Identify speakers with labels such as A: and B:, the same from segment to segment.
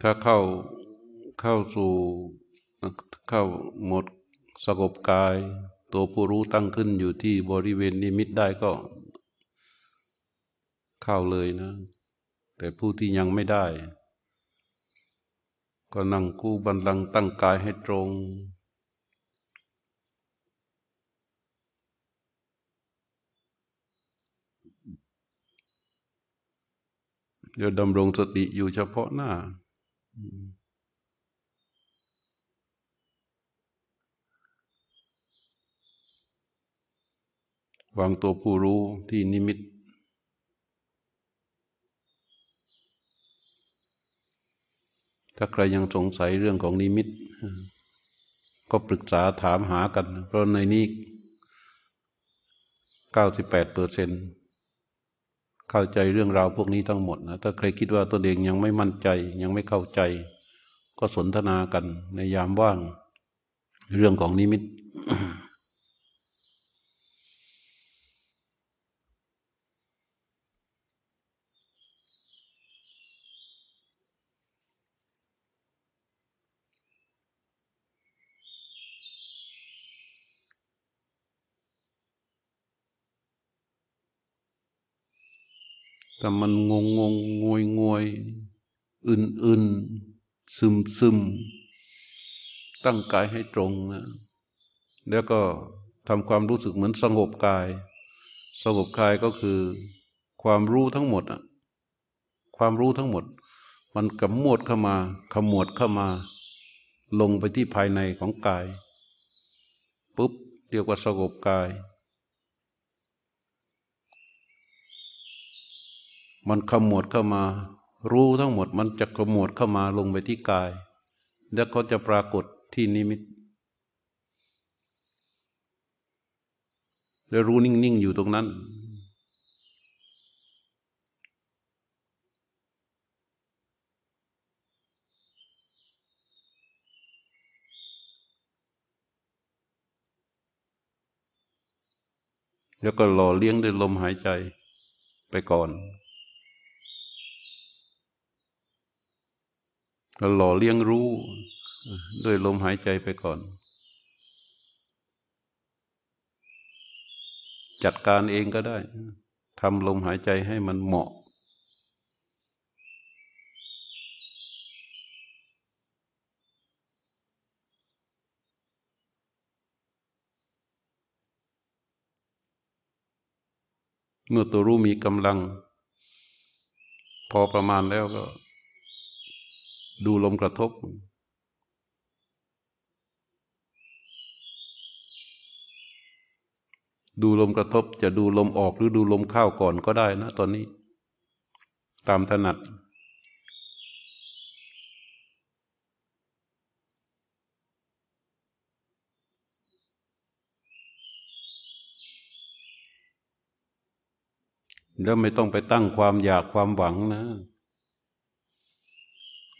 A: ถ้าเข้าเข้าสู่เข้าหมดสงบกาย ตัวผู้รู้ตั้งขึ้นอยู่ที่บริเวณนิมิตได้ก็ เข้าเลยนะ แต่ผู้ที่ยังไม่ได้ ก็นั่งกู้บันลังตั้งกายให้ตรงเดี๋ยวดำรงสติอยู่เฉพาะหน้า วางตัวผู้รู้ที่นิมิต ถ้าใครยังสงสัยเรื่องของนิมิต ก็ปรึกษาถามหากัน เพราะในนี้เก้าสิบแปดเปอร์เซ็นต์ เข้าใจเรื่องราวพวกนี้ทั้งหมดนะถ้าใครคิดว่าตัวเองยังไม่มั่นใจ ยังไม่เข้าใจ ก็สนทนากันในยามว่าง เรื่องของนิมิต แต่มันงงงงงวยงวยอึนอึนซึมซึมตั้งกายให้ตรงนะแล้วก็ทำความรู้สึกเหมือนสงบกาย สงบกายก็คือ ความรู้ทั้งหมดอะความรู้ทั้งหมด มันกำมวดเข้ามาขมวดเข้ามา ลงไปที่ภายในของกายปุ๊บเรียกว่าสงบกาย มันขมวดเข้ามา รู้ทั้งหมดมันจะขมวดเข้ามาลงไปที่กาย แล้วก็จะปรากฏที่นิมิต แล้วรู้นิ่งๆอยู่ตรงนั้น แล้วก็หล่อเลี้ยงด้วยลมหายใจไปก่อน ก็หล่อเลี้ยงรู้ ด้วยลมหายใจไปก่อน จัดการเองก็ได้ทำลมหายใจให้มันเหมาะ เมื่อตัวรู้มีกำลัง พอประมาณแล้วก็ ดูลมกระทบ ดูลมกระทบจะดูลมออกหรือดูลมเข้าก่อนก็ได้นะ ตอนนี้ ตามถนัดแล้วไม่ต้องไปตั้งความอยากความหวังนะ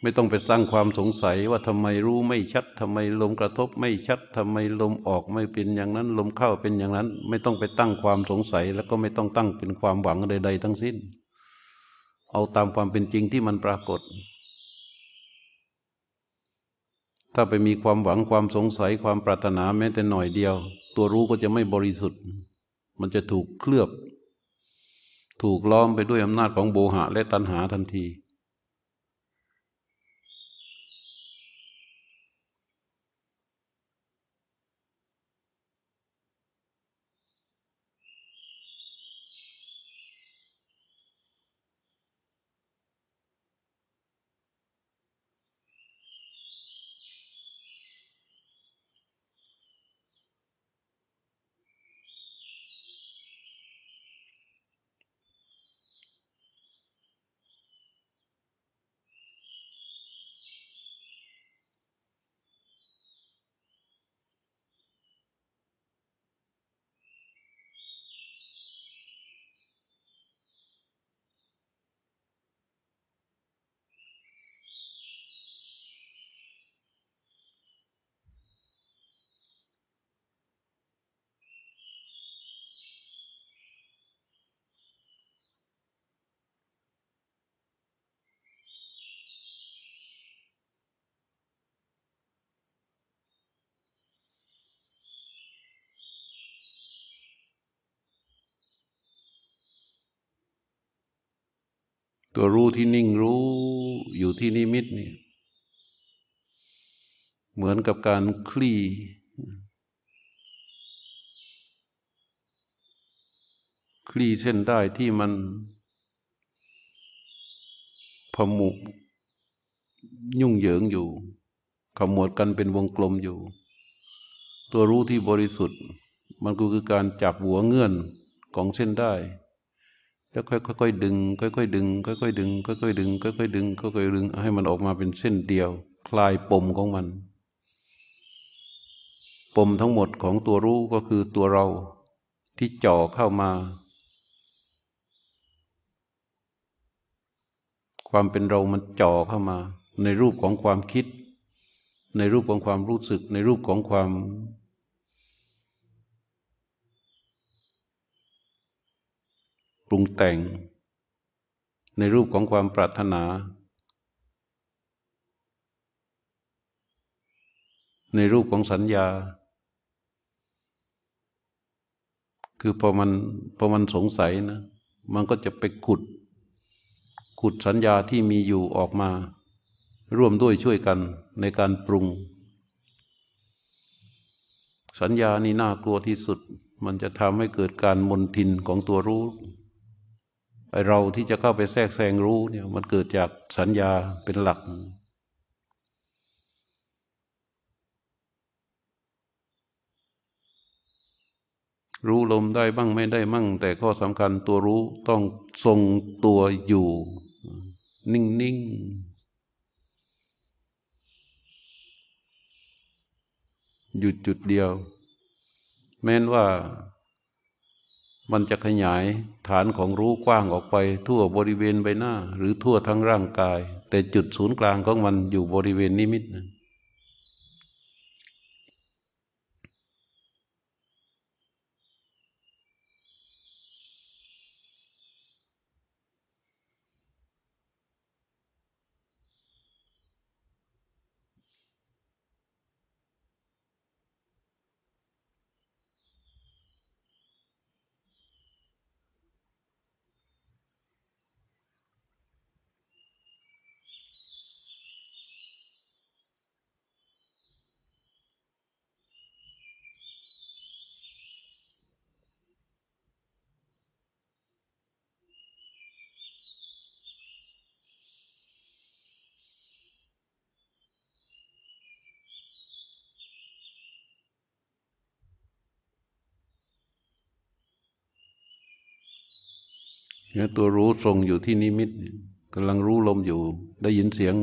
A: ไม่ต้องไปตั้งความสงสัยว่าทำไมรู้ไม่ชัดทำไมลมกระทบไม่ชัดทำไมลมออกไม่เป็นอย่างนั้น ลมเข้าเป็นอย่างนั้น ไม่ต้องไปตั้งความสงสัย แล้วก็ไม่ต้องตั้งเป็นความหวังใด ๆ ทั้งสิ้น เอาตามความเป็นจริงที่มันปรากฏ ถ้าไปมีความหวังความสงสัยความปรารถนาแม้แต่หน่อยเดียว ตัวรู้ก็จะไม่บริสุทธิ์ มันจะถูกเคลือบ ถูกล้อมไปด้วยอำนาจของโบหะและตัณหาทันที ตัวรู้ที่นิ่งรู้อยู่ที่นิมิตนี่เหมือนกับการคลี่ คลี่เส้นได้ที่มันพมุยุ่งเหยิงอยู่ ขมวดกันเป็นวงกลมอยู่ ตัวรู้ที่บริสุทธิ์ มันก็คือการจับหัวเงื่อนของเส้นได้ แล้วค่อยๆดึง ค่อยๆดึง ค่อยๆดึง ค่อยๆดึง ค่อยๆดึง ค่อยๆดึง ให้มันออกมาเป็นเส้นเดียว คลายปมของมัน ปมทั้งหมดของตัวรู้ก็คือตัวเราที่จ่อเข้ามา ความเป็นเรามันจ่อเข้ามา ในรูปของความคิด ในรูปของความรู้สึก ในรูปของความปรุง แต่ง ในรูปของความปรารถนา ในรูปของสัญญา คือพอมันพอมันสงสัยนะ มันก็จะไปขุด ขุดสัญญาที่มีอยู่ออกมา ร่วมด้วยช่วยกันในการปรุง สัญญานี่น่ากลัวที่สุดมันจะทำให้เกิดการมนทินของตัวรู้ ไอเราที่จะเข้าไปแทรกแซงรู้เนี่ยมันเกิดจากสัญญาเป็นหลัก รู้ลมได้บ้างไม่ได้มั่ง แต่ข้อสำคัญตัวรู้ต้องทรงตัวอยู่ นิ่งๆหยุดจุดเดียว แม้นว่า มันจะขยายฐานของรู้กว้างออกไป ทั่วบริเวณใบหน้า หรือทั่วทั้งร่างกาย แต่จุดศูนย์กลางของมันอยู่บริเวณนิมิตนะ เนี่ยตัวรู้ทรงอยู่ที่นิมิตกำลังรู้ลมอยู่ ได้ยินเสียง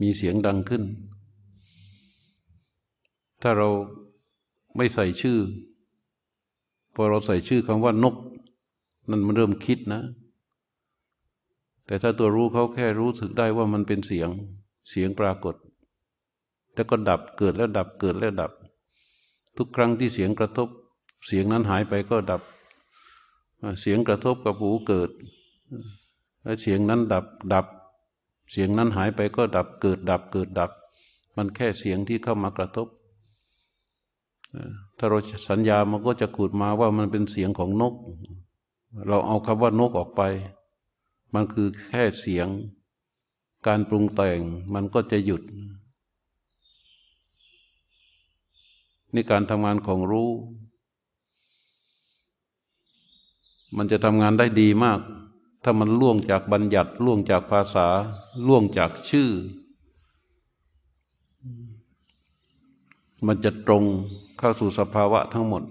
A: มีเสียงดังขึ้น ถ้าเราไม่ใส่ชื่อ พอเราใส่ชื่อคำว่านก นั่นมันเริ่มคิดนะ แต่ถ้าตัวรู้เขาแค่รู้สึกได้ว่ามันเป็นเสียง เสียงปรากฏ แล้วก็ดับ เกิดแล้วดับ เกิดแล้วดับ ทุกครั้งที่เสียงกระทบ เสียงนั้นหายไปก็ดับ เสียงกระทบกับหูเกิดแล้วเสียงนั้นดับดับ เสียงนั้นหายไปก็ดับเกิดดับเกิดดับ มันแค่เสียงที่เข้ามากระทบถ้าเราสัญญามันก็จะขูดมาว่ามันเป็นเสียงของนก เราเอาคำว่านกออกไป มันคือแค่เสียง การปรุงแต่งมันก็จะหยุด นี่การทำงานของรู้ มันจะทำงานได้ดีมาก ถ้ามันล่วงจากบัญญัติล่วงจากภาษา ล่วงจากชื่อ มันจะตรงเข้าสู่สภาวะทั้งหมด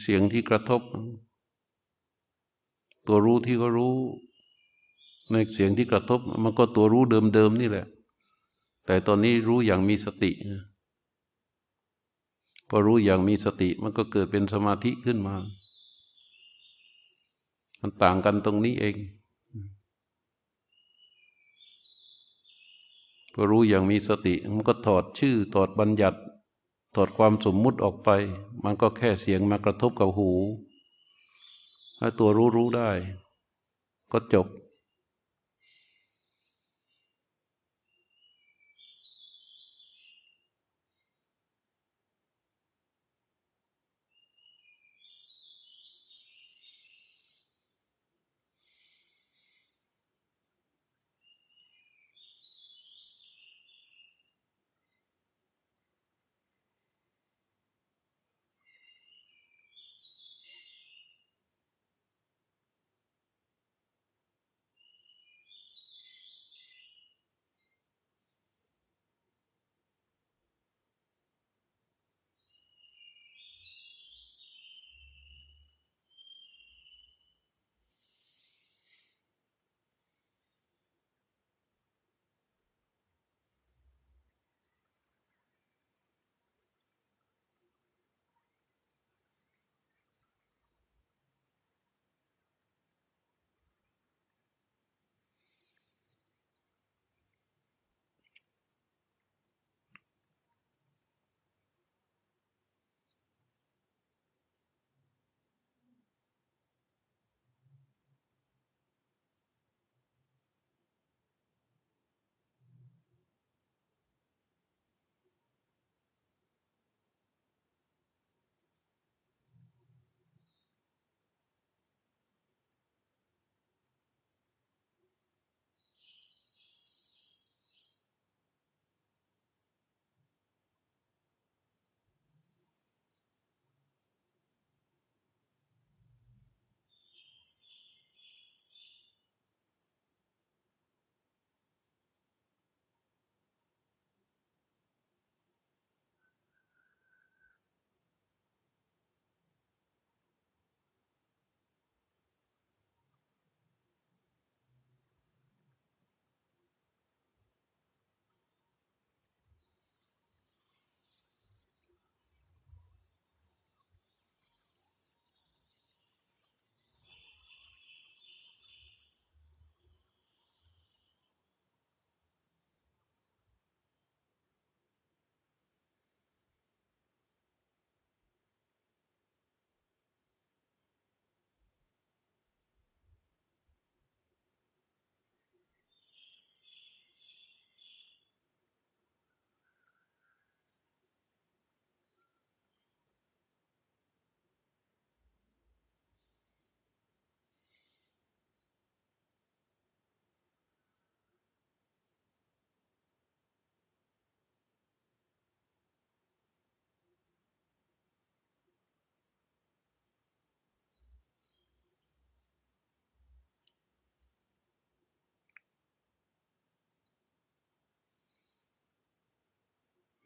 A: เสียงที่กระทบ ตัวรู้ที่ก็รู้ ในเสียงที่กระทบ มันก็ตัวรู้เดิมๆนี่แหละ แต่ตอนนี้รู้อย่างมีสติ พอรู้อย่างมีสติมันก็เกิดเป็นสมาธิขึ้นมา มันต่างกันตรงนี้เองพอรู้อย่างมีสติมันก็ถอดชื่อถอดบัญญัติ ถอดความสมมุติออกไป มันก็แค่เสียงมากระทบกับหู ถ้าตัวรู้รู้ได้ ก็จบ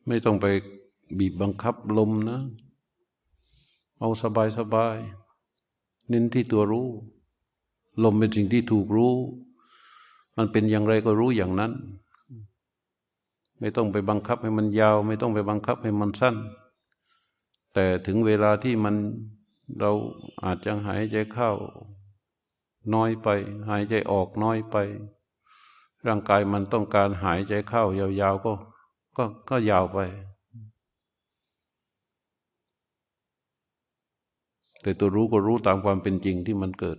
A: ไม่ต้องไปบีบบังคับลมนะ เอาสบายสบายเน้นที่ตัวรู้ ลมเป็นสิ่งที่ถูกรู้ มันเป็นอย่างไรก็รู้อย่างนั้น ไม่ต้องไปบังคับให้มันยาว ไม่ต้องไปบังคับให้มันสั้น แต่ถึงเวลาที่มันเราอาจจะหายใจเข้า น้อยไป หายใจออกน้อยไป ร่างกายมันต้องการหายใจเข้ายาวๆก็ ก็ก็ยาวไป แต่ตัวรู้ก็รู้ตามความเป็นจริงที่มันเกิด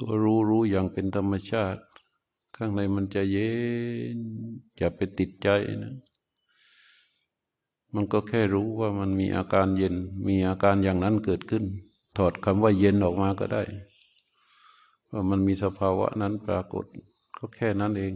A: ตัวรู้รู้อย่างเป็นธรรมชาติ ข้างในมันจะเย็น อย่าไปติดใจนะ มันก็แค่รู้ว่ามันมีอาการเย็น มีอาการอย่างนั้นเกิดขึ้น ถอดคำว่าเย็นออกมาก็ได้ ว่ามันมีสภาวะนั้นปรากฏ ก็แค่นั้นเอง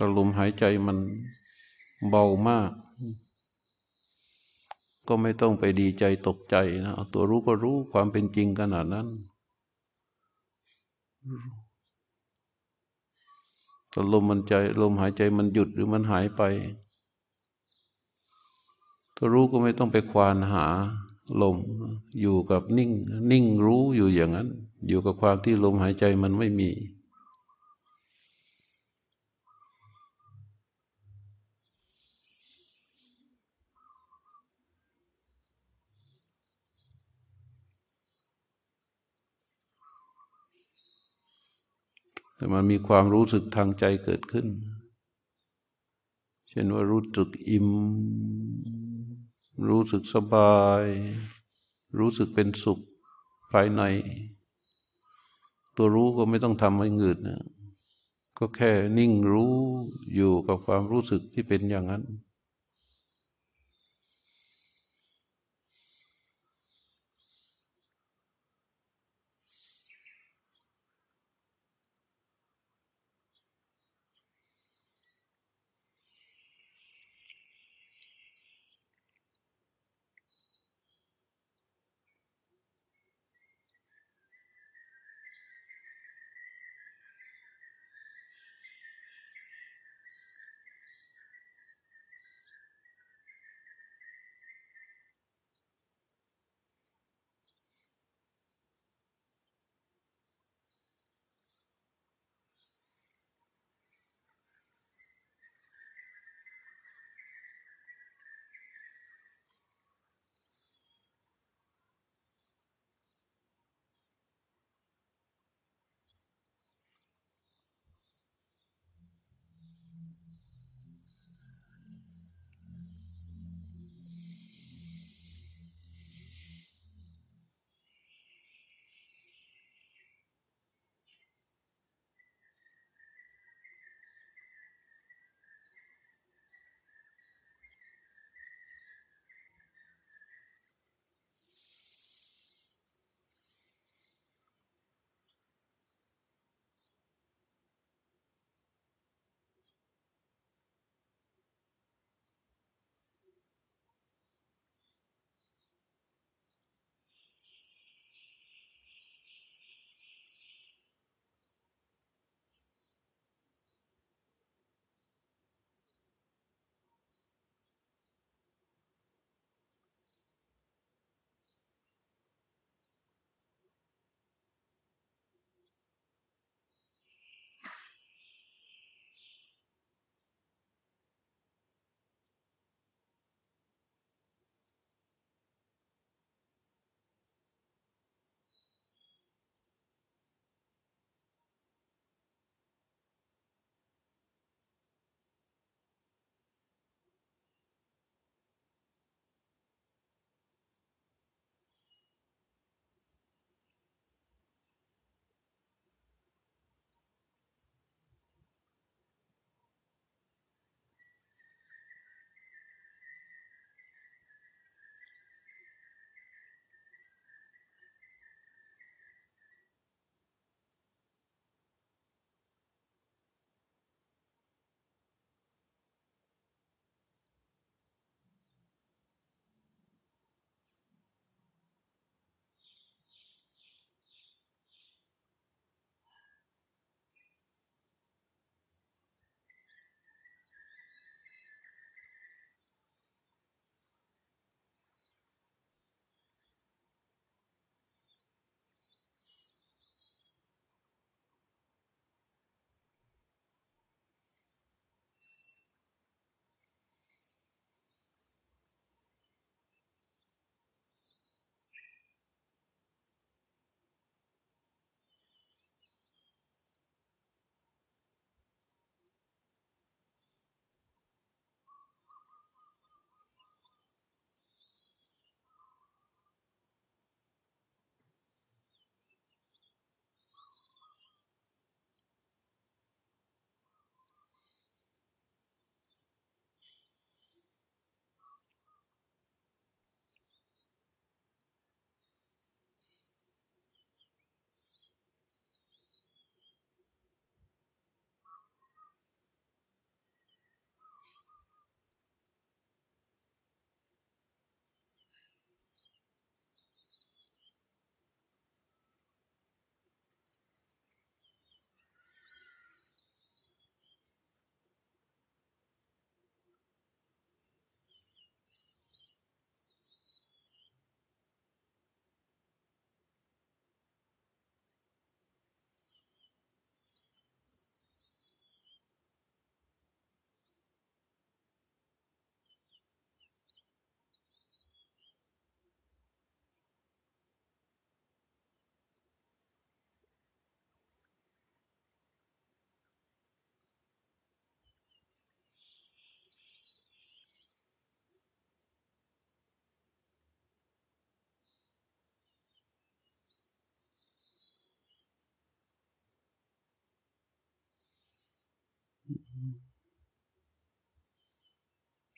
A: ถ้าลมหายใจมันเบามาก ก็ไม่ต้องไปดีใจตกใจนะตัวรู้ก็รู้ความเป็นจริงขนาดนั้นถ้าลมมันใจลมหายใจมันหยุดหรือมันหายไป ตัวรู้ก็ไม่ต้องไปควานหาลมอยู่กับนิ่ง นิ่งรู้อยู่อย่างนั้น อยู่กับความที่ลมหายใจมันไม่มี แต่มันมีความรู้สึกทางใจเกิดขึ้น เช่นว่ารู้สึกอิ่ม รู้สึกสบาย รู้สึกเป็นสุขภายใน ตัวรู้ก็ไม่ต้องทำให้เงืดนะก็แค่นิ่งรู้อยู่กับความรู้สึกที่เป็นอย่างนั้น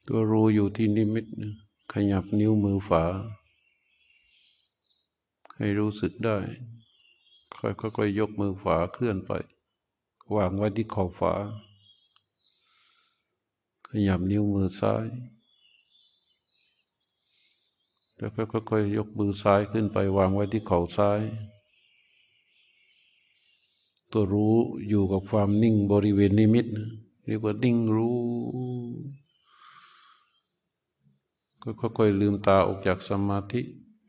A: ตัวรู้อยู่ที่นิมิตนะขยับนิ้วมือฝา ให้รู้สึกได้ ค่อยๆยกมือฝาเคลื่อนไป วางไว้ที่ขอบฝา ขยับนิ้วมือซ้าย แล้วค่อยๆยกมือซ้ายขึ้นไป วางไว้ที่เข่าซ้าย ตัวรู้อยู่กับความนิ่งบริเวณนิมิตนะ เรียกว่านิ่งรู้ ก็ค่อยๆลืมตาออกจากสมาธิ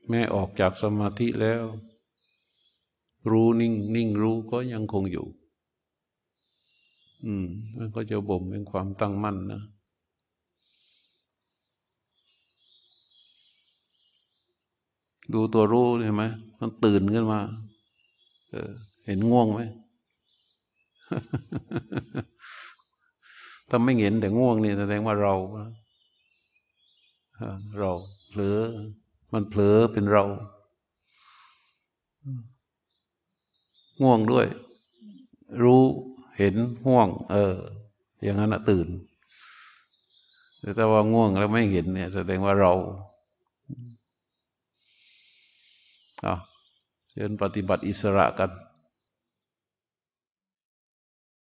A: แม่ออกจากสมาธิแล้ว รู้นิ่งนิ่งรู้ก็ยังคงอยู่ อืมมันก็จะบ่มเป็นความตั้งมั่นนะดูตัวรู้เห็นไหมมันตื่นขึ้นมา เออ เห็นง่วงไหม ถ้าไม่เห็นแต่ง่วงนี่แสดงว่าเราเออเราเผลอมันเผลอเป็นเรา ง่วงด้วย รู้เห็นห่วง เออ อย่างนั้นนะตื่น แต่ถ้าว่าง่วงแล้วไม่เห็นเนี่ย แสดงว่าเราอะเชิญปฏิบัติอิสระกัน